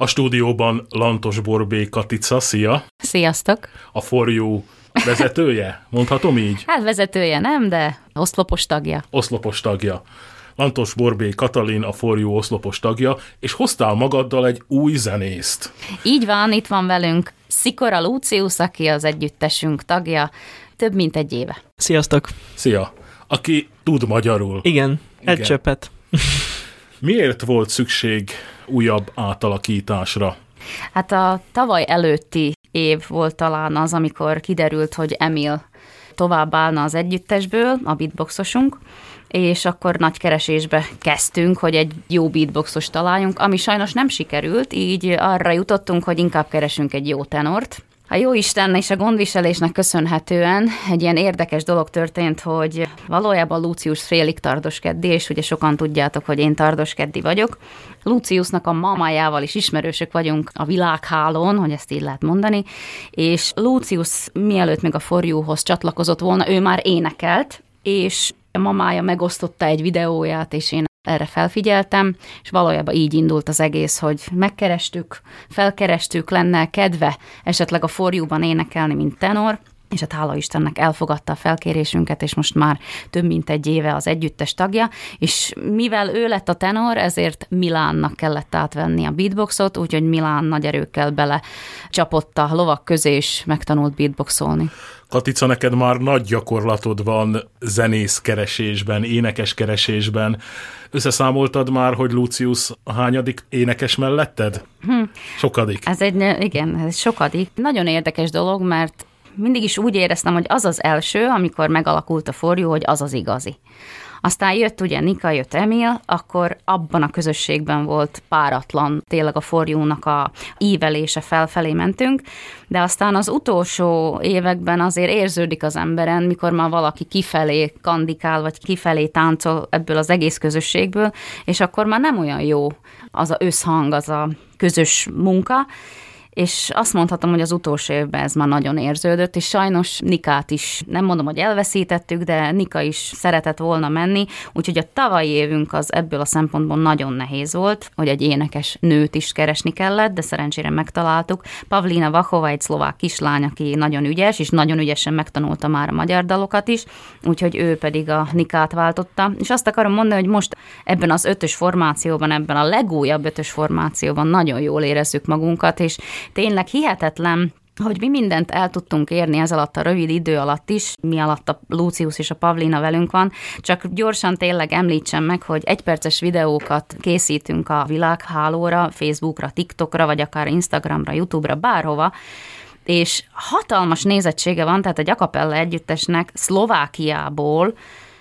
A stúdióban Lantos Borbé Katica, szia! Sziasztok! A forjú vezetője, mondhatom így? Hát vezetője nem, de oszlopos tagja. Oszlopos tagja. Lantos Borbé Katalin, a forjú oszlopos tagja, és hoztál magaddal egy új zenészt. Így van, itt van velünk Szikora Lucius, aki az együttesünk tagja, több mint egy éve. Sziasztok! Szia! Aki tud magyarul. Igen, egy Igen. csöppet. Miért volt szükség újabb átalakításra? Hát a tavaly előtti év volt talán az, amikor kiderült, hogy Emil tovább állna az együttesből, a beatboxosunk, és akkor nagy keresésbe kezdtünk, hogy egy jó beatboxos találjunk, ami sajnos nem sikerült, így arra jutottunk, hogy inkább keresünk egy jó tenort, a jó Isten és a gondviselésnek köszönhetően egy ilyen érdekes dolog történt, hogy valójában Lucius félig tardoskeddi, és ugye sokan tudjátok, hogy én tardoskeddi vagyok. Luciusnak a mamájával is ismerősök vagyunk a világhálón, hogy ezt így lehet mondani, és Lucius mielőtt még a forjúhoz csatlakozott volna, ő már énekelt, és a mamája megosztotta egy videóját, és én erre felfigyeltem, és valójában így indult az egész, hogy megkerestük, felkerestük, lenne kedve esetleg a forjúban énekelni, mint tenor, és hát hála Istennek elfogadta a felkérésünket, és most már több mint egy éve az együttes tagja, és mivel ő lett a tenor, ezért Milánnak kellett átvenni a beatboxot, úgyhogy Milán nagy erőkkel bele csapott a lovak közé, és megtanult beatboxolni. Katica, neked már nagy gyakorlatod van zenész keresésben, énekes keresésben. Összeszámoltad már, hogy Lucius hányadik énekes melletted? Hm. Sokadik. Ez egy, igen, ez sokadik. Nagyon érdekes dolog, mert mindig is úgy éreztem, hogy az az első, amikor megalakult a forjú, hogy az az igazi. Aztán jött ugye Nika, jött Emil, akkor abban a közösségben volt páratlan, tényleg a forjúnak a ívelése felfelé mentünk, de aztán az utolsó években azért érződik az emberen, mikor már valaki kifelé kandikál, vagy kifelé táncol ebből az egész közösségből, és akkor már nem olyan jó az a összhang, az a közös munka, és azt mondhatom, hogy az utolsó évben ez már nagyon érződött, és sajnos Nikát is, nem mondom, hogy elveszítettük, de Nika is szeretett volna menni, úgyhogy a tavalyi évünk az ebből a szempontból nagyon nehéz volt, hogy egy énekes nőt is keresni kellett, de szerencsére megtaláltuk. Pavlina Vachova, egy szlovák kislány, aki nagyon ügyes, és nagyon ügyesen megtanulta már a magyar dalokat is, úgyhogy ő pedig a Nikát váltotta. És azt akarom mondani, hogy most ebben az ötös formációban, ebben a legújabb ötös formációban nagyon jól érezzük magunkat, és tényleg hihetetlen, hogy mi mindent el tudtunk érni ez alatt a rövid idő alatt is, mi alatt a Lucius és a Pavlina velünk van, csak gyorsan tényleg említsem meg, hogy egyperces videókat készítünk a világhálóra, Facebookra, TikTokra, vagy akár Instagramra, YouTube-ra, bárhova, és hatalmas nézettsége van, tehát a Gyakapella együttesnek Szlovákiából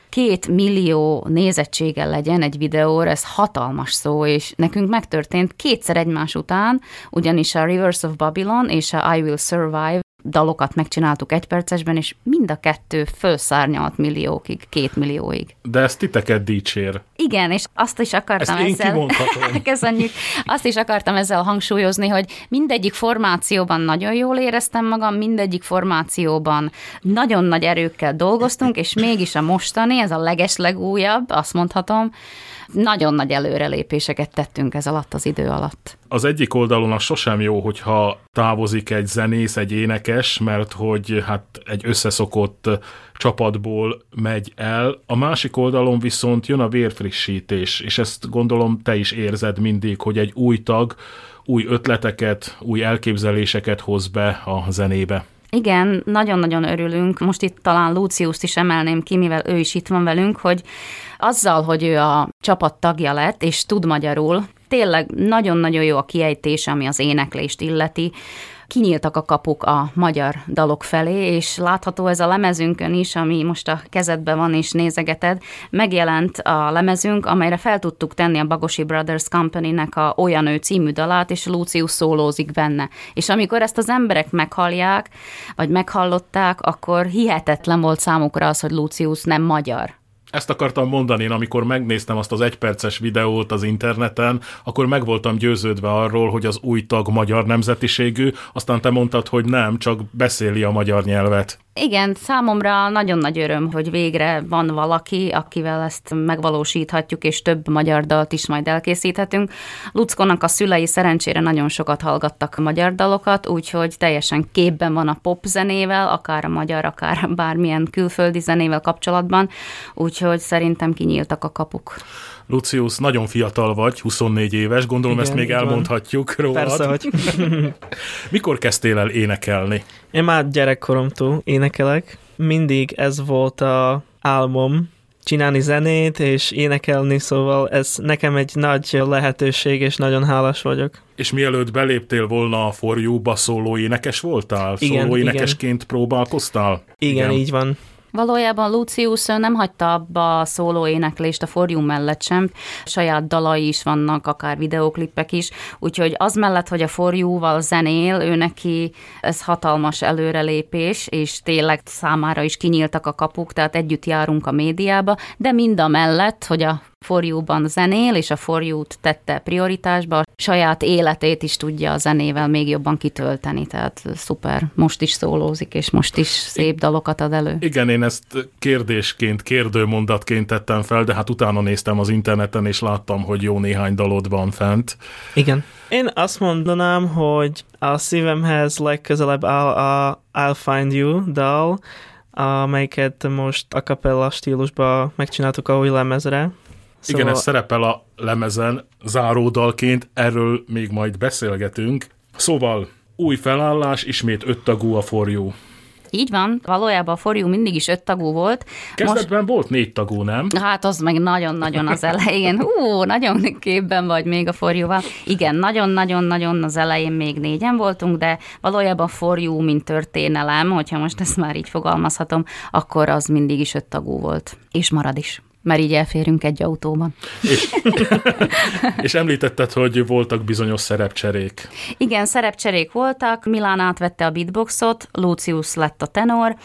két millió nézettsége legyen egy videóra, ez hatalmas szó, és nekünk megtörtént kétszer egymás után, ugyanis a Rivers of Babylon és a I Will Survive dalokat megcsináltuk egy percesben, és mind a kettő felszárnyalt milliókig, két millióig. De ez titeket dicsér. Igen, és azt is akartam Ezt ezzel... Köszönjük. Azt is akartam ezzel hangsúlyozni, hogy mindegyik formációban nagyon jól éreztem magam, mindegyik formációban nagyon nagy erőkkel dolgoztunk, és mégis a mostani, ez a legeslegújabb, azt mondhatom, nagyon nagy előrelépéseket tettünk ez alatt az idő alatt. Az egyik oldalon az sosem jó, hogyha távozik egy zenész, egy énekes, mert hogy hát egy összeszokott csapatból megy el. A másik oldalon viszont jön a vérfrissítés, és ezt gondolom te is érzed mindig, hogy egy új tag új ötleteket, új elképzeléseket hoz be a zenébe. Igen, nagyon-nagyon örülünk. Most itt talán Lucius-t is emelném ki, mivel ő is itt van velünk, hogy azzal, hogy ő a csapat tagja lett, és tud magyarul, tényleg nagyon-nagyon jó a kiejtés, ami az éneklést illeti, kinyíltak a kapuk a magyar dalok felé, és látható ez a lemezünkön is, ami most a kezedben van és nézegeted, megjelent a lemezünk, amelyre fel tudtuk tenni a Bagosi Brothers Company-nek a Olyan ő című dalát, és Lucius szólózik benne. És amikor ezt az emberek meghallják, vagy meghallották, akkor hihetetlen volt számukra az, hogy Lucius nem magyar. Ezt akartam mondani, én amikor megnéztem azt az egyperces videót az interneten, akkor meg voltam győződve arról, hogy az új tag magyar nemzetiségű, aztán te mondtad, hogy nem, csak beszéli a magyar nyelvet. Igen, számomra nagyon nagy öröm, hogy végre van valaki, akivel ezt megvalósíthatjuk, és több magyar dalt is majd elkészíthetünk. Luckonak a szülei szerencsére nagyon sokat hallgattak magyar dalokat, úgyhogy teljesen képben van a pop zenével, akár a magyar, akár bármilyen külföldi zenével kapcsolatban, úgyhogy szerintem kinyíltak a kapuk. Lucius, nagyon fiatal vagy, 24 éves, gondolom Igen, ezt még elmondhatjuk van. rólad. Persze, hogy. Mikor kezdtél el énekelni? Én már gyerekkoromtól énekelek. Mindig ez volt a álmom, csinálni zenét és énekelni, szóval ez nekem egy nagy lehetőség, és nagyon hálás vagyok. És mielőtt beléptél volna a For You-ba, szóló énekes voltál? Igen, szóló énekesként igen. próbálkoztál? Igen, igen, így van. Valójában Lucius nem hagyta abba a szóló éneklést a forjú mellett sem, saját dalai is vannak, akár videóklippek is, úgyhogy az mellett, hogy a forjúval zenél, ő neki ez hatalmas előrelépés, és tényleg számára is kinyíltak a kapuk, tehát együtt járunk a médiába, de mind a mellett, hogy a forjúban zenél, és a forjút tette prioritásba, saját életét is tudja a zenével még jobban kitölteni, tehát szuper. Most is szólózik, és most is szép dalokat ad elő. Igen, én ezt kérdésként, kérdőmondatként tettem fel, de hát utána néztem az interneten, és láttam, hogy jó néhány dalod van fent. Igen. Én azt mondanám, hogy a szívemhez legközelebb áll a I'll Find You dal, amelyiket most a capella stílusban megcsináltuk a új lemezre, Szóval... Igen, ez szerepel a lemezen záródalként, erről még majd beszélgetünk. Szóval új felállás, ismét öttagú a forjú. Így van, valójában a forjú mindig is öt tagú volt. Kezdetben Most... volt négy tagú, nem? Hát az meg nagyon-nagyon az elején. Hú, nagyon képben vagy még a forjúval. Igen, nagyon-nagyon-nagyon az elején még négyen voltunk, de valójában a forjú, mint történelem, hogyha most ezt már így fogalmazhatom, akkor az mindig is öt tagú volt. És marad is mert így elférünk egy autóban. És, és említetted, hogy voltak bizonyos szerepcserék. Igen, szerepcserék voltak. Milán átvette a beatboxot, Lucius lett a tenor,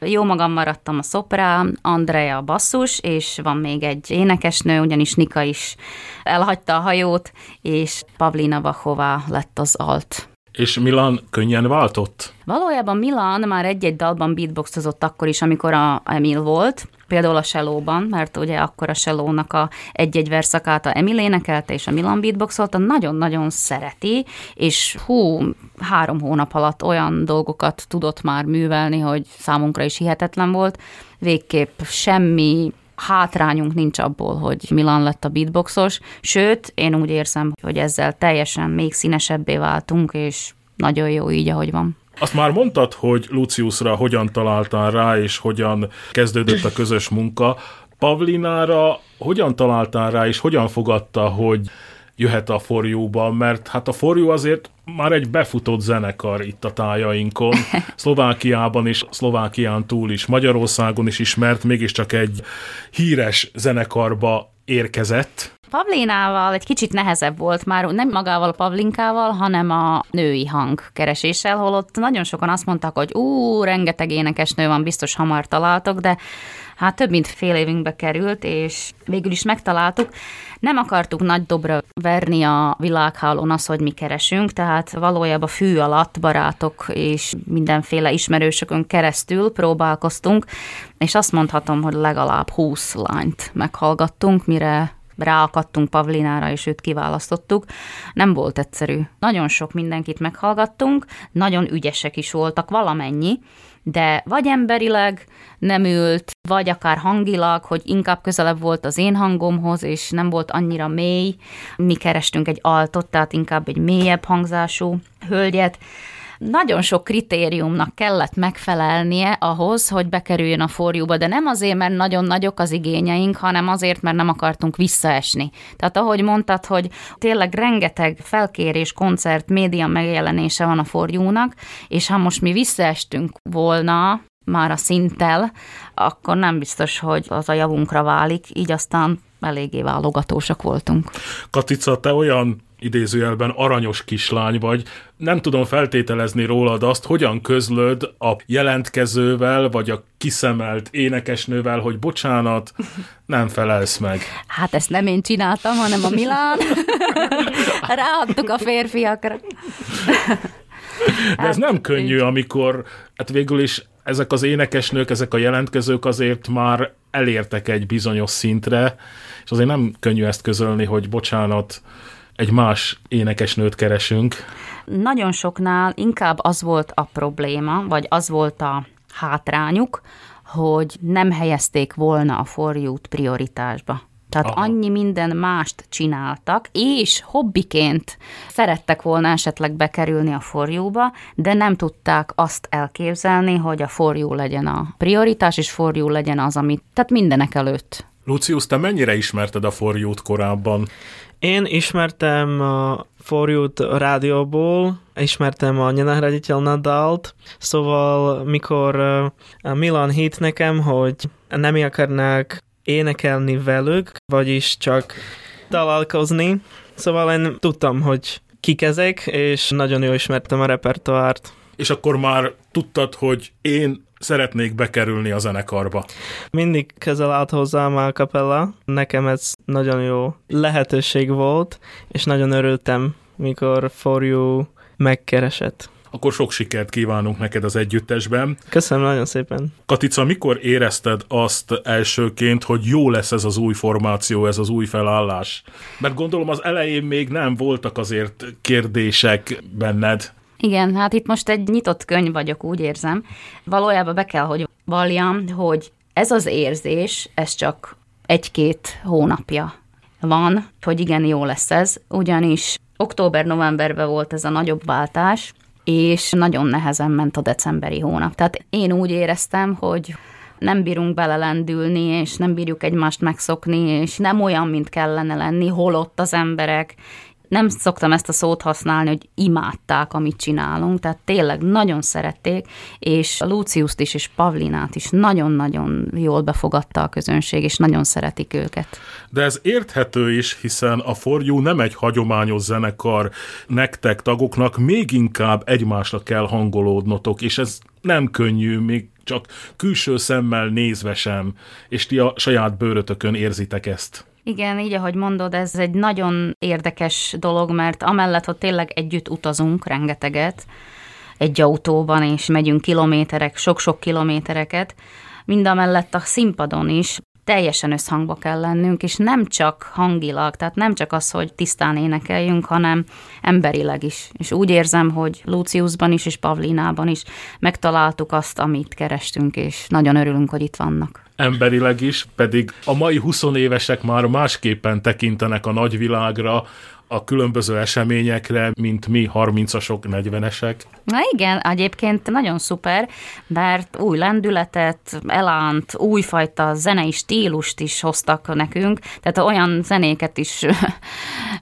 jó magam maradtam a szoprá, Andrea a basszus, és van még egy énekesnő, ugyanis Nika is elhagyta a hajót, és Pavlina Vachová lett az alt. És Milan könnyen váltott? Valójában Milan már egy-egy dalban beatboxozott akkor is, amikor a Emil volt, például a Shellóban, mert ugye akkor a Shellónak a egy-egy verszakát a Emil énekelte, és a Milan beatboxolta, nagyon-nagyon szereti, és hú, három hónap alatt olyan dolgokat tudott már művelni, hogy számunkra is hihetetlen volt. Végképp semmi hátrányunk nincs abból, hogy Milan lett a beatboxos, sőt, én úgy érzem, hogy ezzel teljesen még színesebbé váltunk, és nagyon jó így, ahogy van. Azt már mondtad, hogy Luciusra hogyan találtál rá, és hogyan kezdődött a közös munka. Pavlinára hogyan találtál rá, és hogyan fogadta, hogy jöhet a forjúban, mert hát a forjú azért már egy befutott zenekar itt a tájainkon, Szlovákiában is, Szlovákián túl is, Magyarországon is ismert, mégiscsak egy híres zenekarba érkezett. Pavlinával egy kicsit nehezebb volt már, nem magával a Pavlinkával, hanem a női hang kereséssel, holott nagyon sokan azt mondtak, hogy ú, rengeteg énekesnő van, biztos hamar találtok, de hát több mint fél évünkbe került, és végül is megtaláltuk. Nem akartuk nagy dobra verni a világhálón az, hogy mi keresünk, tehát valójában fű alatt barátok és mindenféle ismerősökön keresztül próbálkoztunk, és azt mondhatom, hogy legalább 20 lányt meghallgattunk, mire ráakadtunk Pavlinára, és őt kiválasztottuk. Nem volt egyszerű. Nagyon sok mindenkit meghallgattunk, nagyon ügyesek is voltak, valamennyi, de vagy emberileg nem ült, vagy akár hangilag, hogy inkább közelebb volt az én hangomhoz, és nem volt annyira mély. Mi kerestünk egy altot, tehát inkább egy mélyebb hangzású hölgyet, nagyon sok kritériumnak kellett megfelelnie ahhoz, hogy bekerüljön a forjúba, de nem azért, mert nagyon nagyok az igényeink, hanem azért, mert nem akartunk visszaesni. Tehát ahogy mondtad, hogy tényleg rengeteg felkérés, koncert, média megjelenése van a forjúnak, és ha most mi visszaestünk volna, már a szinttel, akkor nem biztos, hogy az a javunkra válik, így aztán eléggé válogatósak voltunk. Katica, te olyan idézőjelben aranyos kislány vagy, nem tudom feltételezni rólad azt, hogyan közlöd a jelentkezővel, vagy a kiszemelt énekesnővel, hogy bocsánat, nem felelsz meg. Hát ezt nem én csináltam, hanem a Milán. Ráadtuk a férfiakra. De ez hát, nem könnyű, amikor hát végül is ezek az énekesnők, ezek a jelentkezők azért már elértek egy bizonyos szintre, és azért nem könnyű ezt közölni, hogy bocsánat, egy más énekesnőt keresünk. Nagyon soknál inkább az volt a probléma, vagy az volt a hátrányuk, hogy nem helyezték volna a forjút prioritásba. Tehát Aha. annyi minden mást csináltak, és hobbiként szerettek volna esetleg bekerülni a forjóba, de nem tudták azt elképzelni, hogy a forjú legyen a prioritás, és forjú legyen az, amit, tehát mindenek előtt. Lucius, te mennyire ismerted a forjót korábban? Én ismertem a forjút a rádióból, ismertem a Nyenahraditelna dalt, szóval mikor Milan hit nekem, hogy nem akarnák énekelni velük, vagyis csak találkozni. Szóval én tudtam, hogy kik ezek, és nagyon jól ismertem a repertoárt. És akkor már tudtad, hogy én szeretnék bekerülni a zenekarba. Mindig közel állt hozzám a kapella. Nekem ez nagyon jó lehetőség volt, és nagyon örültem, mikor For You megkeresett akkor sok sikert kívánunk neked az együttesben. Köszönöm nagyon szépen. Katica, mikor érezted azt elsőként, hogy jó lesz ez az új formáció, ez az új felállás? Mert gondolom az elején még nem voltak azért kérdések benned. Igen, hát itt most egy nyitott könyv vagyok, úgy érzem. Valójában be kell, hogy valljam, hogy ez az érzés, ez csak egy-két hónapja van, hogy igen, jó lesz ez, ugyanis október-novemberben volt ez a nagyobb váltás, és nagyon nehezen ment a decemberi hónap. Tehát én úgy éreztem, hogy nem bírunk belelendülni, és nem bírjuk egymást megszokni, és nem olyan, mint kellene lenni, holott az emberek, nem szoktam ezt a szót használni, hogy imádták, amit csinálunk, tehát tényleg nagyon szerették, és Luciuszt is, és Pavlinát is nagyon-nagyon jól befogadta a közönség, és nagyon szeretik őket. De ez érthető is, hiszen a For You nem egy hagyományos zenekar, nektek tagoknak még inkább egymásra kell hangolódnotok, és ez nem könnyű, még csak külső szemmel nézve sem, és ti a saját bőrötökön érzitek ezt. Igen, így ahogy mondod, ez egy nagyon érdekes dolog, mert amellett, hogy tényleg együtt utazunk rengeteget egy autóban, és megyünk kilométerek, sok-sok kilométereket, mind a mellett a színpadon is teljesen összhangba kell lennünk, és nem csak hangilag, tehát nem csak az, hogy tisztán énekeljünk, hanem emberileg is. És úgy érzem, hogy Luciusban is, és Pavlinában is megtaláltuk azt, amit kerestünk, és nagyon örülünk, hogy itt vannak emberileg is, pedig a mai 20 évesek már másképpen tekintenek a nagyvilágra, a különböző eseményekre, mint mi 30-asok, 40-esek. Na igen, egyébként nagyon szuper, mert új lendületet, elánt, újfajta zenei stílust is hoztak nekünk, tehát olyan zenéket is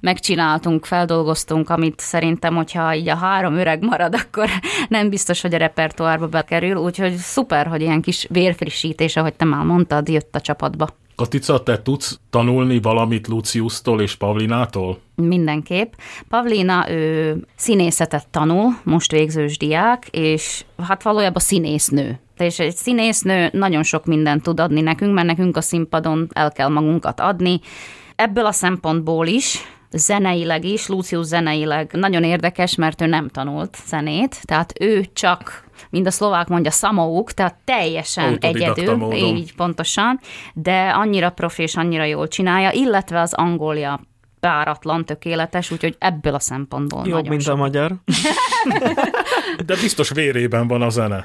megcsináltunk, feldolgoztunk, amit szerintem, hogyha így a három öreg marad, akkor nem biztos, hogy a repertoárba bekerül, úgyhogy szuper, hogy ilyen kis vérfrissítés, ahogy te már mondtad, jött a csapatba. Katica, te tudsz tanulni valamit Luciustól és Pavlinától? Mindenképp. Pavlina, ő színészetet tanul, most végzős diák, és hát valójában színésznő. És egy színésznő nagyon sok mindent tud adni nekünk, mert nekünk a színpadon el kell magunkat adni. Ebből a szempontból is, zeneileg is, Lucius zeneileg nagyon érdekes, mert ő nem tanult zenét, tehát ő csak mind a szlovák mondja, szamauk, tehát teljesen egyedül, módon. így pontosan, de annyira profi és annyira jól csinálja, illetve az angolja páratlan, tökéletes, úgyhogy ebből a szempontból Jobb, mint sok. a magyar. de biztos vérében van a zene.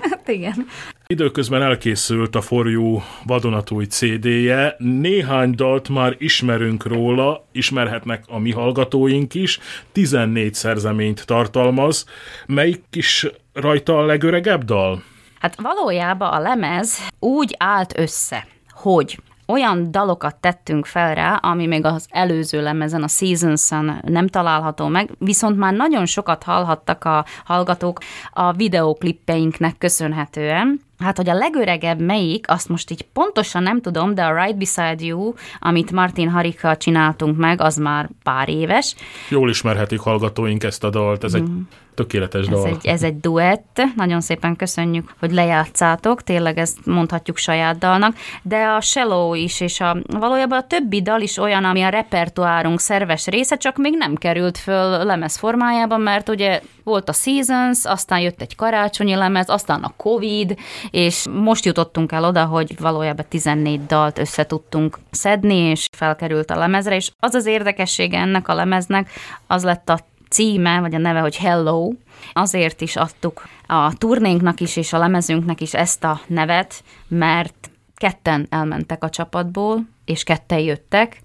Hát igen. Időközben elkészült a forjú vadonatúj CD-je, néhány dalt már ismerünk róla, ismerhetnek a mi hallgatóink is, 14 szerzeményt tartalmaz. Melyik is rajta a legöregebb dal? Hát valójában a lemez úgy állt össze, hogy olyan dalokat tettünk fel rá, ami még az előző lemezen, a Seasons-on nem található meg, viszont már nagyon sokat hallhattak a hallgatók a videoklippeinknek köszönhetően, Hát, hogy a legöregebb melyik, azt most így pontosan nem tudom, de a Right Beside You, amit Martin Harika csináltunk meg, az már pár éves. Jól ismerhetik hallgatóink ezt a dalt, ez mm. egy tökéletes dal. Ez egy, ez egy duett, nagyon szépen köszönjük, hogy lejátszátok, tényleg ezt mondhatjuk saját dalnak, de a Shallow is, és a, valójában a többi dal is olyan, ami a repertoárunk szerves része, csak még nem került föl lemez formájában, mert ugye Volt a Seasons, aztán jött egy karácsonyi lemez, aztán a Covid, és most jutottunk el oda, hogy valójában 14 dalt össze tudtunk szedni, és felkerült a lemezre, és az az érdekessége ennek a lemeznek, az lett a címe, vagy a neve, hogy Hello. Azért is adtuk a turnénknak is, és a lemezünknek is ezt a nevet, mert ketten elmentek a csapatból, és ketten jöttek,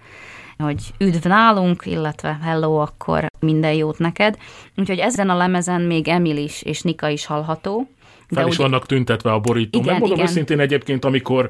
hogy üdv nálunk, illetve hello, akkor minden jót neked. Úgyhogy ezen a lemezen még Emil is és Nika is hallható. Fel de is ugye... vannak tüntetve a borító. Igen, Megmondom igen. őszintén egyébként, amikor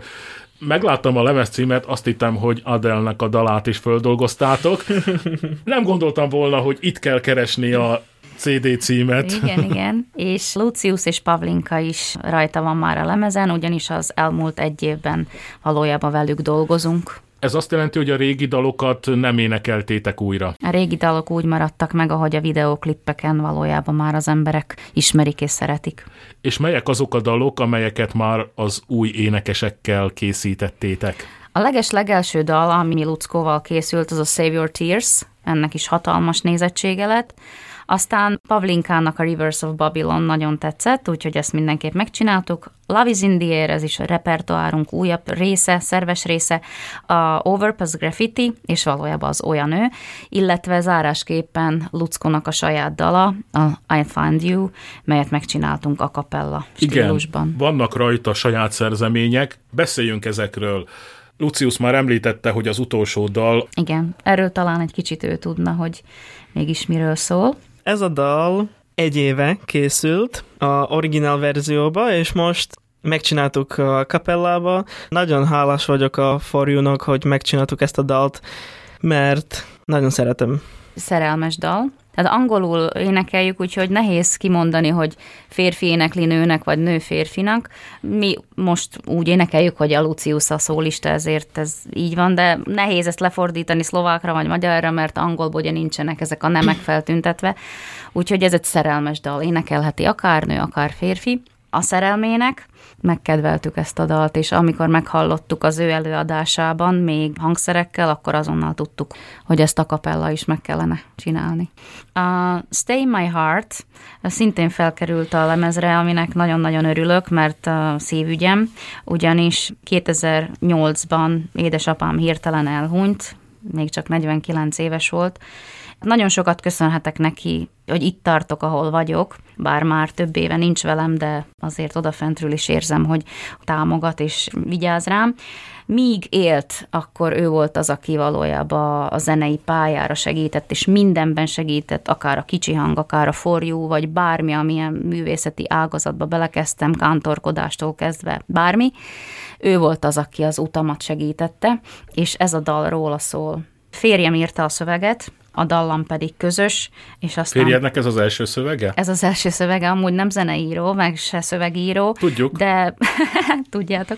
megláttam a lemez címet, azt hittem, hogy Adelnek a dalát is földolgoztátok. Nem gondoltam volna, hogy itt kell keresni a CD címet. Igen, igen. És Lucius és Pavlinka is rajta van már a lemezen, ugyanis az elmúlt egy évben valójában velük dolgozunk. Ez azt jelenti, hogy a régi dalokat nem énekeltétek újra. A régi dalok úgy maradtak meg, ahogy a videóklippeken valójában már az emberek ismerik és szeretik. És melyek azok a dalok, amelyeket már az új énekesekkel készítettétek? A leges legelső dal, ami Luckóval készült, az a Save Your Tears, ennek is hatalmas nézettsége lett. Aztán Pavlinkának a Rivers of Babylon nagyon tetszett, úgyhogy ezt mindenképp megcsináltuk. Love is in the Air, ez is a repertoárunk újabb része, szerves része, a Overpass Graffiti, és valójában az olyan ő, illetve zárásképpen Luckónak a saját dala, a I Find You, melyet megcsináltunk a kapella stílusban. Igen, vannak rajta saját szerzemények, beszéljünk ezekről. Lucius már említette, hogy az utolsó dal... Igen, erről talán egy kicsit ő tudna, hogy mégis miről szól. Ez a dal egy éve készült a originál verzióba, és most megcsináltuk a kapellába. Nagyon hálás vagyok a forjúnak, hogy megcsináltuk ezt a dalt, mert nagyon szeretem. Szerelmes dal. Tehát angolul énekeljük, úgyhogy nehéz kimondani, hogy férfi énekli nőnek, vagy nő férfinak. Mi most úgy énekeljük, hogy a Lucius a szólista, ezért ez így van, de nehéz ezt lefordítani szlovákra vagy magyarra, mert angolból ugye nincsenek ezek a nemek feltüntetve. Úgyhogy ez egy szerelmes dal, énekelheti akár nő, akár férfi a szerelmének, megkedveltük ezt a dalt, és amikor meghallottuk az ő előadásában, még hangszerekkel, akkor azonnal tudtuk, hogy ezt a kapella is meg kellene csinálni. A Stay My Heart szintén felkerült a lemezre, aminek nagyon-nagyon örülök, mert a szívügyem, ugyanis 2008-ban édesapám hirtelen elhunyt, még csak 49 éves volt, nagyon sokat köszönhetek neki, hogy itt tartok, ahol vagyok, bár már több éve nincs velem, de azért odafentről is érzem, hogy támogat és vigyáz rám. Míg élt, akkor ő volt az, aki valójában a zenei pályára segített, és mindenben segített, akár a kicsi hang, akár a forjú, vagy bármi, amilyen művészeti ágazatba belekezdtem, kántorkodástól kezdve, bármi. Ő volt az, aki az utamat segítette, és ez a dal róla szól. Férjem írta a szöveget, a dallam pedig közös, és aztán... Férjednek ez az első szövege? Ez az első szövege, amúgy nem zeneíró, meg se szövegíró. Tudjuk. De, tudjátok.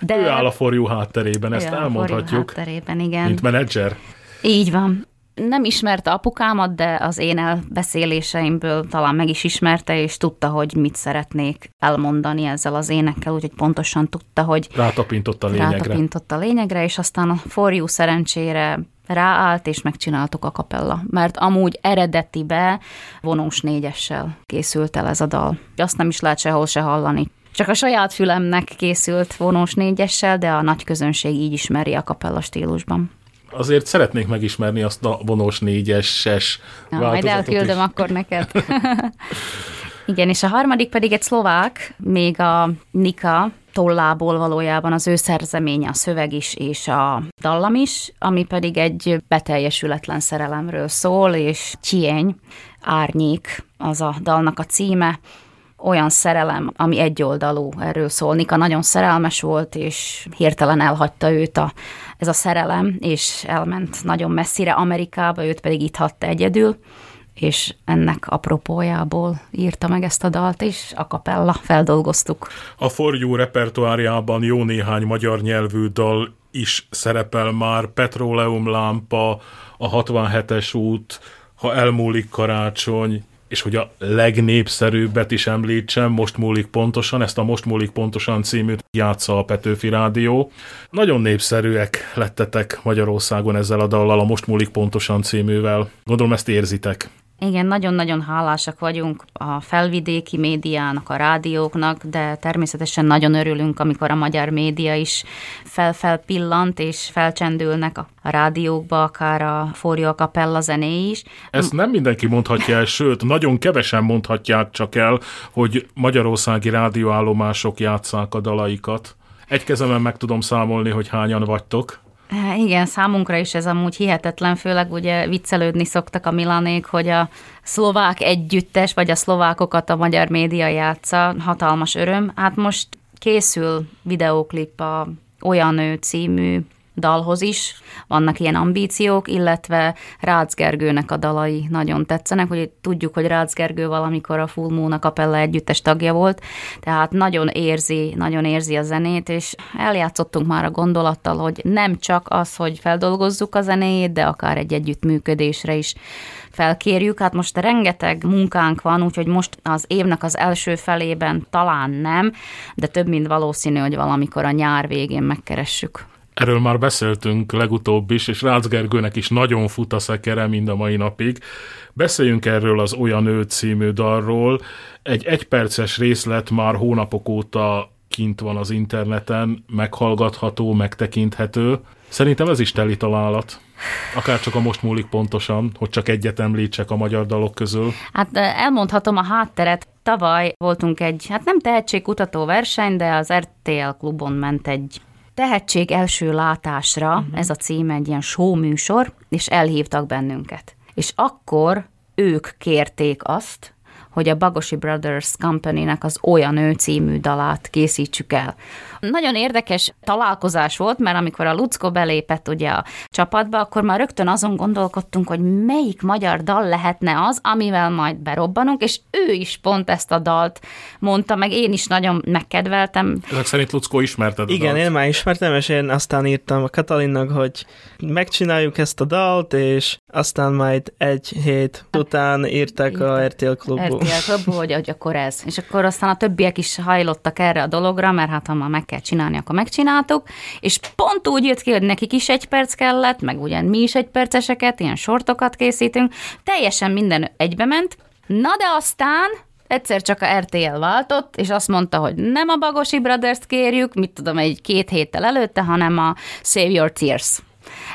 De... Ő áll a forjú hátterében, ezt elmondhatjuk. Hátterében, igen. Mint menedzser. Így van. Nem ismerte apukámat, de az én elbeszéléseimből talán meg is ismerte, és tudta, hogy mit szeretnék elmondani ezzel az énekkel, úgyhogy pontosan tudta, hogy... Rátapintott a lényegre. Rátapintott a lényegre, és aztán a forjú szerencsére ráállt, és megcsináltuk a kapella. Mert amúgy eredetibe vonós négyessel készült el ez a dal. Azt nem is lehet sehol se hallani. Csak a saját fülemnek készült vonós négyessel, de a nagy közönség így ismeri a kapella stílusban. Azért szeretnék megismerni azt a vonós négyeses Na, Majd elküldöm is. akkor neked. Igen, és a harmadik pedig egy szlovák, még a Nika tollából valójában az ő szerzeménye, a szöveg is és a dallam is, ami pedig egy beteljesületlen szerelemről szól, és Csieny, árnyék az a dalnak a címe, olyan szerelem, ami egyoldalú, erről szól. Nika nagyon szerelmes volt, és hirtelen elhagyta őt a, ez a szerelem, és elment nagyon messzire Amerikába, őt pedig itt hagyta egyedül és ennek apropójából írta meg ezt a dalt, és a kapella feldolgoztuk. A forjú repertoárjában jó néhány magyar nyelvű dal is szerepel már, Petróleum lámpa, a 67-es út, ha elmúlik karácsony, és hogy a legnépszerűbbet is említsem, Most múlik pontosan, ezt a Most múlik pontosan címűt játsza a Petőfi Rádió. Nagyon népszerűek lettetek Magyarországon ezzel a dallal, a Most múlik pontosan cíművel. Gondolom ezt érzitek. Igen, nagyon-nagyon hálásak vagyunk a felvidéki médiának, a rádióknak, de természetesen nagyon örülünk, amikor a magyar média is fel-fel pillant, és felcsendülnek a rádiókba, akár a Forja Capella zené is. Ezt nem mindenki mondhatja el, sőt, nagyon kevesen mondhatják csak el, hogy magyarországi rádióállomások játszák a dalaikat. Egy kezemen meg tudom számolni, hogy hányan vagytok. Igen, számunkra is ez amúgy hihetetlen, főleg ugye viccelődni szoktak a Milanék, hogy a szlovák együttes, vagy a szlovákokat a magyar média játsza, hatalmas öröm. Hát most készül videóklip a Olyan nő című dalhoz is, vannak ilyen ambíciók, illetve Rácz Gergőnek a dalai nagyon tetszenek, hogy tudjuk, hogy Rácz Gergő valamikor a Full Moon a kapella együttes tagja volt, tehát nagyon érzi, nagyon érzi a zenét, és eljátszottunk már a gondolattal, hogy nem csak az, hogy feldolgozzuk a zenéjét, de akár egy együttműködésre is felkérjük. Hát most rengeteg munkánk van, úgyhogy most az évnek az első felében talán nem, de több mint valószínű, hogy valamikor a nyár végén megkeressük. Erről már beszéltünk legutóbb is, és Rácz Gergőnek is nagyon fut a szekere mind a mai napig. Beszéljünk erről az Olyan ő című dalról. Egy egyperces részlet már hónapok óta kint van az interneten, meghallgatható, megtekinthető. Szerintem ez is teli találat. Akár csak a most múlik pontosan, hogy csak egyet említsek a magyar dalok közül. Hát elmondhatom a hátteret. Tavaly voltunk egy, hát nem tehetségkutató verseny, de az RTL klubon ment egy Tehetség első látásra, uh-huh. ez a cím egy ilyen show műsor, és elhívtak bennünket. És akkor ők kérték azt, hogy a Bagosi Brothers Company-nek az Olyan ő című dalát készítsük el. Nagyon érdekes találkozás volt, mert amikor a Lucko belépett ugye a csapatba, akkor már rögtön azon gondolkodtunk, hogy melyik magyar dal lehetne az, amivel majd berobbanunk, és ő is pont ezt a dalt mondta, meg én is nagyon megkedveltem. Ezek szerint Lucko ismerted Igen, dalt. én már ismertem, és én aztán írtam a Katalinnak, hogy megcsináljuk ezt a dalt, és aztán majd egy hét után írtak a RTL klubból. Klubból, hogy, hogy akkor ez. És akkor aztán a többiek is hajlottak erre a dologra, mert hát ha már meg kell csinálni, akkor megcsináltuk, és pont úgy jött ki, hogy nekik is egy perc kellett, meg ugyan mi is egy perceseket, ilyen sortokat készítünk, teljesen minden egybe ment, na de aztán egyszer csak a RTL váltott, és azt mondta, hogy nem a Bagosi Brothers-t kérjük, mit tudom, egy két héttel előtte, hanem a Save Your Tears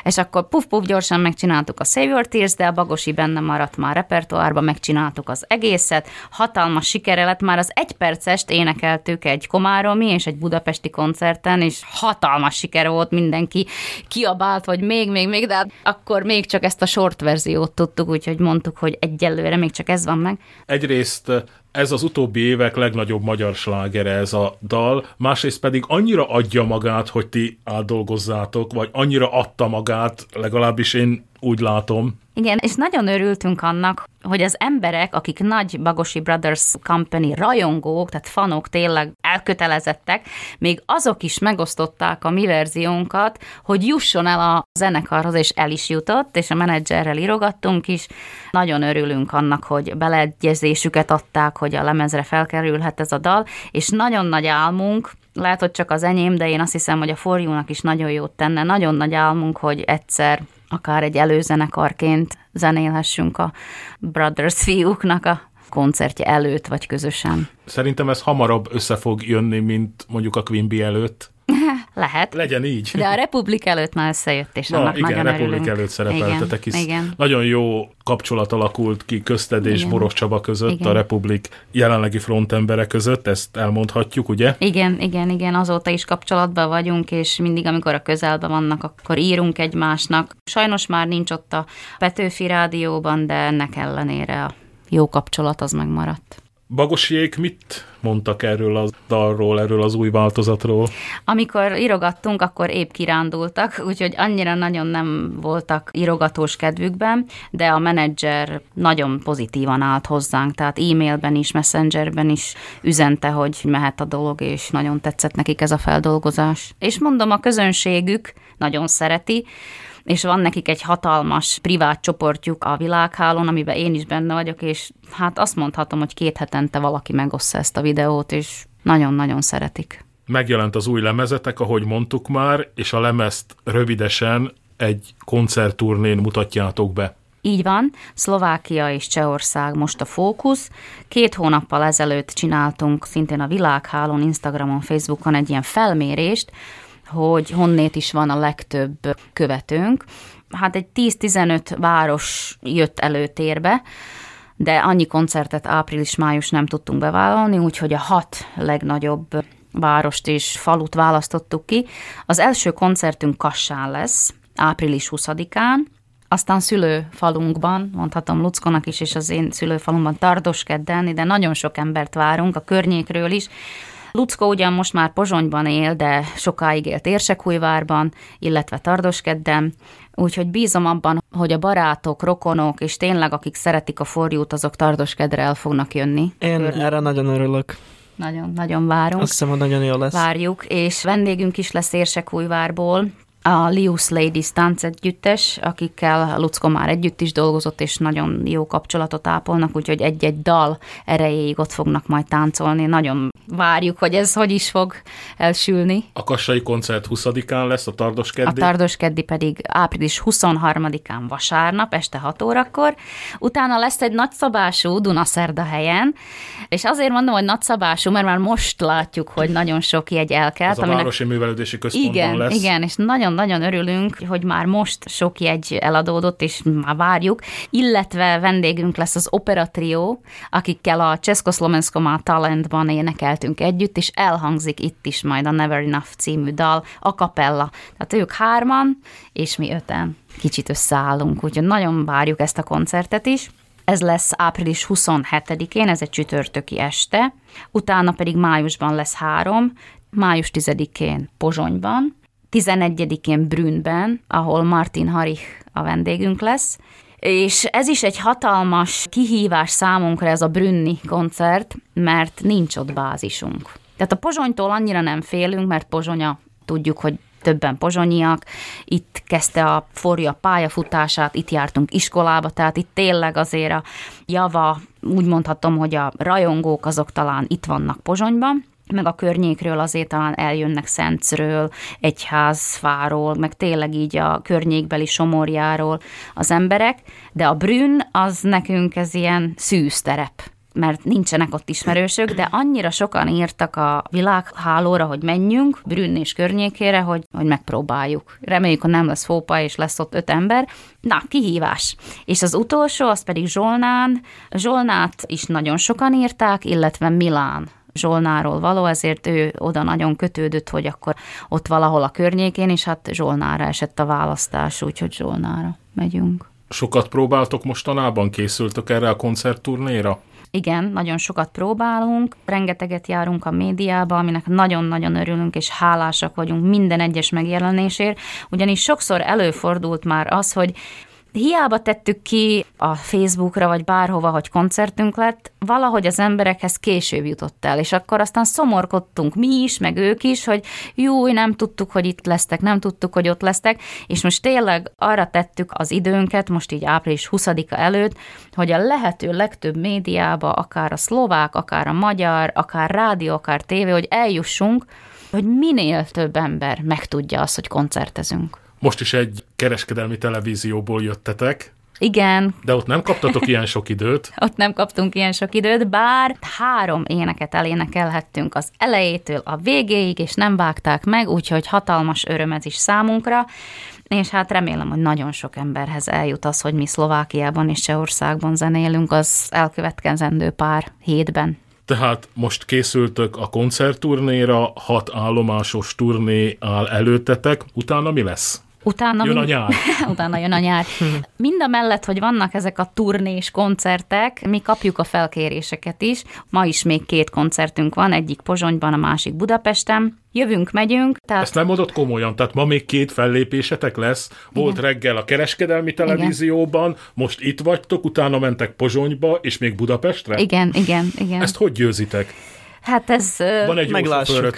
és akkor puf-puf gyorsan megcsináltuk a Save Your Tears, de a Bagosi benne maradt már repertoárba, megcsináltuk az egészet, hatalmas sikere lett, már az egypercest énekeltük egy komáromi és egy budapesti koncerten, és hatalmas siker volt, mindenki kiabált, hogy még, még, még, de hát akkor még csak ezt a short verziót tudtuk, úgyhogy mondtuk, hogy egyelőre még csak ez van meg. Egyrészt ez az utóbbi évek legnagyobb magyar slágere ez a dal, másrészt pedig annyira adja magát, hogy ti átdolgozzátok, vagy annyira adta magát, legalábbis én úgy látom. Igen, és nagyon örültünk annak, hogy az emberek, akik nagy Bagosi Brothers Company rajongók, tehát fanok tényleg elkötelezettek, még azok is megosztották a mi verziónkat, hogy jusson el a zenekarhoz, és el is jutott, és a menedzserrel írogattunk is. Nagyon örülünk annak, hogy beleegyezésüket adták, hogy a lemezre felkerülhet ez a dal, és nagyon nagy álmunk, lehet, hogy csak az enyém, de én azt hiszem, hogy a forjúnak is nagyon jót tenne. Nagyon nagy álmunk, hogy egyszer akár egy előzenekarként zenélhessünk a Brothers fiúknak a koncertje előtt, vagy közösen. Szerintem ez hamarabb össze fog jönni, mint mondjuk a Quimby előtt. Lehet. Legyen így. De a Republik előtt már összejött, és Na, annak igen, nagyon Republik örülünk. előtt szerepeltetek. Igen. Nagyon jó kapcsolat alakult ki közted és Igen. Boros Csaba között, Igen. a Republik jelenlegi frontembere között, ezt elmondhatjuk, ugye? Igen, igen, igen, azóta is kapcsolatban vagyunk, és mindig, amikor a közelben vannak, akkor írunk egymásnak. Sajnos már nincs ott a Petőfi Rádióban, de ennek ellenére a jó kapcsolat az megmaradt. Bagosiék mit mondtak erről a dalról, erről az új változatról? Amikor írogattunk, akkor épp kirándultak, úgyhogy annyira nagyon nem voltak írogatós kedvükben, de a menedzser nagyon pozitívan állt hozzánk, tehát e-mailben is, messengerben is üzente, hogy mehet a dolog, és nagyon tetszett nekik ez a feldolgozás. És mondom, a közönségük nagyon szereti, és van nekik egy hatalmas privát csoportjuk a világhálón, amiben én is benne vagyok, és hát azt mondhatom, hogy két hetente valaki megossza ezt a videót, és nagyon-nagyon szeretik. Megjelent az új lemezetek, ahogy mondtuk már, és a lemezt rövidesen egy koncertturnén mutatjátok be. Így van, Szlovákia és Csehország most a fókusz. Két hónappal ezelőtt csináltunk szintén a világhálón, Instagramon, Facebookon egy ilyen felmérést, hogy honnét is van a legtöbb követőnk. Hát egy 10-15 város jött előtérbe, de annyi koncertet április-május nem tudtunk bevállalni, úgyhogy a hat legnagyobb várost és falut választottuk ki. Az első koncertünk Kassán lesz, április 20-án, aztán szülőfalunkban, mondhatom Luckonak is, és az én szülőfalumban Tardoskedden, de nagyon sok embert várunk a környékről is. Lucko ugyan most már Pozsonyban él, de sokáig élt Érsekújvárban, illetve Tardoskedden, úgyhogy bízom abban, hogy a barátok, rokonok, és tényleg akik szeretik a forjút, azok Tardoskedre el fognak jönni. Én Körül. erre nagyon örülök. Nagyon, nagyon várunk. Azt hiszem, hogy nagyon jó lesz. Várjuk, és vendégünk is lesz Érsekújvárból, a Lius Ladies tánc együttes, akikkel Lucko már együtt is dolgozott, és nagyon jó kapcsolatot ápolnak, úgyhogy egy-egy dal erejéig ott fognak majd táncolni. Nagyon várjuk, hogy ez hogy is fog elsülni. A Kassai koncert 20-án lesz, a Tardoskeddi. A Tardoskeddi pedig április 23-án vasárnap, este 6 órakor. Utána lesz egy nagyszabású Dunaszerda helyen, és azért mondom, hogy nagyszabású, mert már most látjuk, hogy nagyon sok jegy elkelt. Ez a aminek... Városi Művelődési Központban igen, lesz. Igen, és nagyon-nagyon örülünk, hogy már most sok jegy eladódott, és már várjuk, illetve vendégünk lesz az Operatrió, akikkel a Cseszkoszlovenszkomá Talentban énekeltünk együtt, és elhangzik itt is majd a Never Enough című dal, a kapella. Tehát ők hárman, és mi öten kicsit összeállunk, úgyhogy nagyon várjuk ezt a koncertet is. Ez lesz április 27-én, ez egy csütörtöki este, utána pedig májusban lesz három, május 10-én Pozsonyban, 11-én Brünnben, ahol Martin Harich a vendégünk lesz, és ez is egy hatalmas kihívás számunkra ez a Brünni koncert, mert nincs ott bázisunk. Tehát a Pozsonytól annyira nem félünk, mert Pozsonya tudjuk, hogy többen pozsonyiak, itt kezdte a forja pályafutását, itt jártunk iskolába, tehát itt tényleg azért a java, úgy mondhatom, hogy a rajongók azok talán itt vannak Pozsonyban, meg a környékről azért talán eljönnek Szentről, Egyházfáról, meg tényleg így a környékbeli Somorjáról az emberek, de a Brünn az nekünk ez ilyen szűz terep mert nincsenek ott ismerősök, de annyira sokan írtak a világhálóra, hogy menjünk Brünn és környékére, hogy, hogy megpróbáljuk. Reméljük, hogy nem lesz fópa, és lesz ott öt ember. Na, kihívás. És az utolsó, az pedig Zsolnán. Zsolnát is nagyon sokan írták, illetve Milán Zsolnáról való, ezért ő oda nagyon kötődött, hogy akkor ott valahol a környékén, és hát Zsolnára esett a választás, úgyhogy Zsolnára megyünk. Sokat próbáltok mostanában? Készültök erre a koncertturnéra? Igen, nagyon sokat próbálunk, rengeteget járunk a médiába, aminek nagyon-nagyon örülünk és hálásak vagyunk minden egyes megjelenésért, ugyanis sokszor előfordult már az, hogy hiába tettük ki a Facebookra, vagy bárhova, hogy koncertünk lett, valahogy az emberekhez később jutott el, és akkor aztán szomorkodtunk mi is, meg ők is, hogy jó, nem tudtuk, hogy itt lesztek, nem tudtuk, hogy ott lesztek, és most tényleg arra tettük az időnket, most így április 20-a előtt, hogy a lehető legtöbb médiába, akár a szlovák, akár a magyar, akár rádió, akár tévé, hogy eljussunk, hogy minél több ember megtudja azt, hogy koncertezünk. Most is egy kereskedelmi televízióból jöttetek. Igen. De ott nem kaptatok ilyen sok időt. Ott nem kaptunk ilyen sok időt, bár három éneket elénekelhettünk az elejétől a végéig, és nem vágták meg, úgyhogy hatalmas öröm ez is számunkra. És hát remélem, hogy nagyon sok emberhez eljut az, hogy mi Szlovákiában és Csehországban zenélünk az elkövetkezendő pár hétben. Tehát most készültök a koncertturnéra, hat állomásos turné áll előttetek, utána mi lesz? Utána jön a nyár. utána jön a nyár. Mind a mellett, hogy vannak ezek a turnés koncertek, mi kapjuk a felkéréseket is. Ma is még két koncertünk van, egyik Pozsonyban, a másik Budapesten. Jövünk, megyünk. Tehát... Ezt nem mondott komolyan, tehát ma még két fellépésetek lesz. Volt Igen. reggel a kereskedelmi televízióban, igen. most itt vagytok, utána mentek Pozsonyba, és még Budapestre? Igen, igen, igen. Ezt hogy győzitek? Hát ez... Van egy Meglássuk.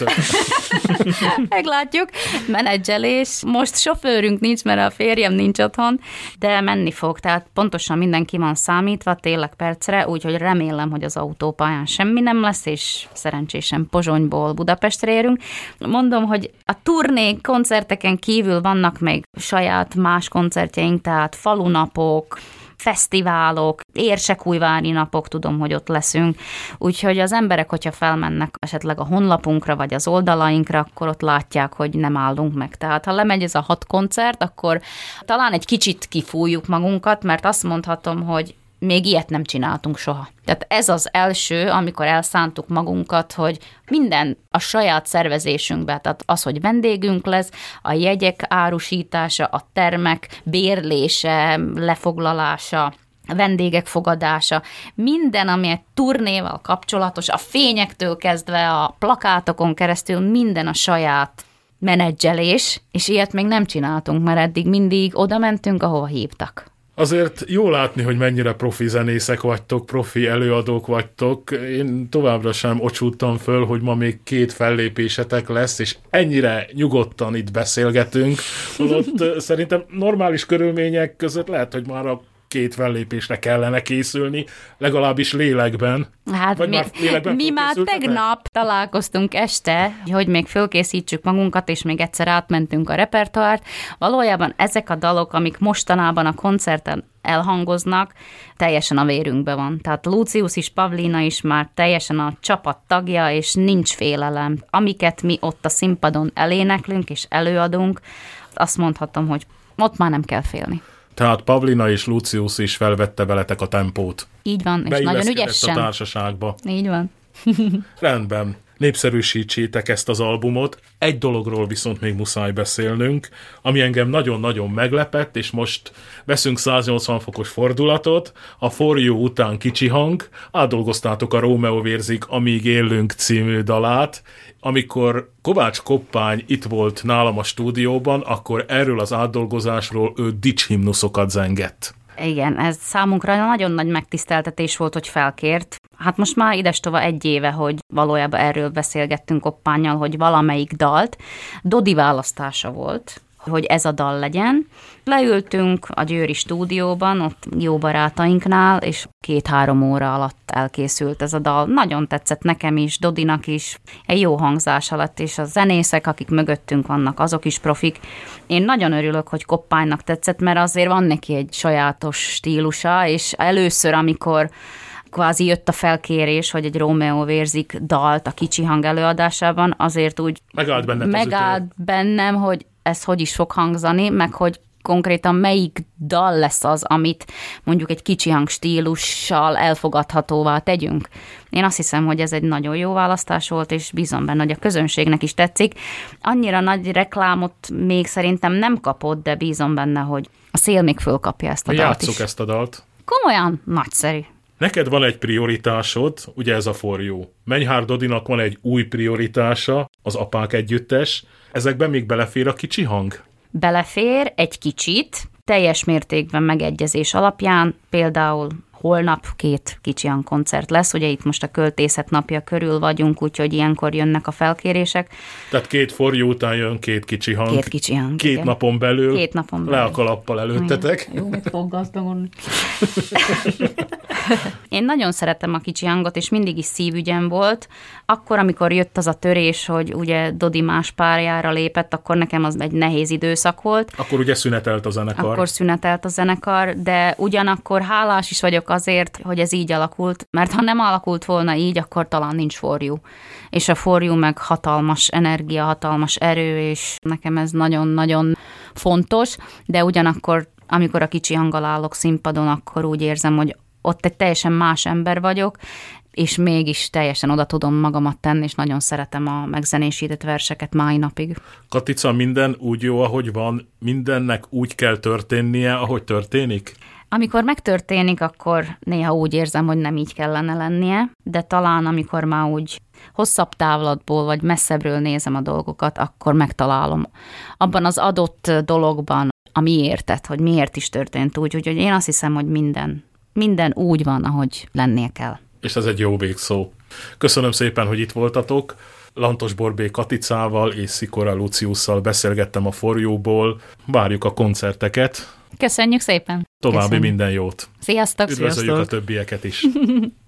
Meglátjuk. Menedzselés. Most sofőrünk nincs, mert a férjem nincs otthon, de menni fog. Tehát pontosan mindenki van számítva, tényleg percre, úgyhogy remélem, hogy az autópályán semmi nem lesz, és szerencsésen Pozsonyból Budapestre érünk. Mondom, hogy a turné koncerteken kívül vannak még saját más koncertjeink, tehát falunapok, fesztiválok, érsekújvári napok, tudom, hogy ott leszünk. Úgyhogy az emberek, hogyha felmennek esetleg a honlapunkra, vagy az oldalainkra, akkor ott látják, hogy nem állunk meg. Tehát ha lemegy ez a hat koncert, akkor talán egy kicsit kifújjuk magunkat, mert azt mondhatom, hogy még ilyet nem csináltunk soha. Tehát ez az első, amikor elszántuk magunkat, hogy minden a saját szervezésünkbe, tehát az, hogy vendégünk lesz, a jegyek árusítása, a termek bérlése, lefoglalása, vendégek fogadása, minden, ami egy turnéval kapcsolatos, a fényektől kezdve a plakátokon keresztül, minden a saját menedzselés, és ilyet még nem csináltunk, mert eddig mindig oda mentünk, ahova hívtak. Azért jó látni, hogy mennyire profi zenészek vagytok, profi előadók vagytok. Én továbbra sem ocsúttam föl, hogy ma még két fellépésetek lesz, és ennyire nyugodtan itt beszélgetünk. Holott szerintem normális körülmények között lehet, hogy már a két fellépésre kellene készülni, legalábbis lélekben. Hát Vagy mi, már, lélekben mi már tegnap találkoztunk este, hogy még fölkészítsük magunkat, és még egyszer átmentünk a repertoárt. Valójában ezek a dalok, amik mostanában a koncerten elhangoznak, teljesen a vérünkbe van. Tehát Lucius is, Pavlina is már teljesen a csapat tagja, és nincs félelem. Amiket mi ott a színpadon eléneklünk és előadunk, azt mondhatom, hogy ott már nem kell félni. Tehát Pavlina és Lucius is felvette veletek a tempót. Így van, és nagyon ügyesen. a társaságba. Így van. Rendben. Népszerűsítsétek ezt az albumot. Egy dologról viszont még muszáj beszélnünk, ami engem nagyon-nagyon meglepett, és most veszünk 180 fokos fordulatot. A For You után kicsi hang, átdolgoztátok a Rómeó vérzik, amíg élünk című dalát, amikor Kovács Koppány itt volt nálam a stúdióban, akkor erről az átdolgozásról ő dicshimnuszokat zengett. Igen, ez számunkra nagyon nagy megtiszteltetés volt, hogy felkért. Hát most már idestova egy éve, hogy valójában erről beszélgettünk Koppányjal, hogy valamelyik dalt Dodi választása volt, hogy ez a dal legyen. Leültünk a Győri stúdióban, ott jó barátainknál, és két-három óra alatt elkészült ez a dal. Nagyon tetszett nekem is, Dodinak is, egy jó hangzás alatt, és a zenészek, akik mögöttünk vannak, azok is profik. Én nagyon örülök, hogy Koppánynak tetszett, mert azért van neki egy sajátos stílusa, és először, amikor kvázi jött a felkérés, hogy egy Romeo vérzik dalt a kicsi hang előadásában, azért úgy megállt, bennem, megállt bennem, hogy ez hogy is fog hangzani, meg hogy konkrétan melyik dal lesz az, amit mondjuk egy kicsi hangstílussal elfogadhatóvá tegyünk. Én azt hiszem, hogy ez egy nagyon jó választás volt, és bízom benne, hogy a közönségnek is tetszik. Annyira nagy reklámot még szerintem nem kapott, de bízom benne, hogy a szél még fölkapja ezt a Mi dalt játsszuk is. ezt a dalt. Komolyan? Nagyszerű. Neked van egy prioritásod, ugye ez a forjó. Menyhár Dodinak van egy új prioritása, az apák együttes. Ezekben még belefér a kicsi hang? Belefér egy kicsit, teljes mértékben megegyezés alapján, például holnap két kicsi koncert lesz, ugye itt most a költészet napja körül vagyunk, úgyhogy ilyenkor jönnek a felkérések. Tehát két forjú után jön két kicsi hang. Két kicsi hang, Két igen. napon belül. Két napon belül. Le a kalappal előttetek. Jó, mit fog gazdagon. Én nagyon szeretem a kicsi hangot, és mindig is szívügyem volt. Akkor, amikor jött az a törés, hogy ugye Dodi más párjára lépett, akkor nekem az egy nehéz időszak volt. Akkor ugye szünetelt a zenekar. Akkor szünetelt a zenekar, de ugyanakkor hálás is vagyok azért, hogy ez így alakult, mert ha nem alakult volna így, akkor talán nincs forjú. És a forjú meg hatalmas energia, hatalmas erő, és nekem ez nagyon-nagyon fontos, de ugyanakkor amikor a kicsi hanggal állok színpadon, akkor úgy érzem, hogy ott egy teljesen más ember vagyok, és mégis teljesen oda tudom magamat tenni, és nagyon szeretem a megzenésített verseket mai napig. Katica, minden úgy jó, ahogy van, mindennek úgy kell történnie, ahogy történik? Amikor megtörténik, akkor néha úgy érzem, hogy nem így kellene lennie, de talán amikor már úgy hosszabb távlatból vagy messzebbről nézem a dolgokat, akkor megtalálom abban az adott dologban a miértet, hogy miért is történt úgy. Úgyhogy én azt hiszem, hogy minden, minden úgy van, ahogy lennie kell. És ez egy jó végszó. Köszönöm szépen, hogy itt voltatok. Lantos Borbé Katicával és Szikora Luciusszal beszélgettem a forjóból. Várjuk a koncerteket. Köszönjük szépen! További Köszönjük. minden jót! Sziasztok! Üdvözöljük Sziasztok. a többieket is!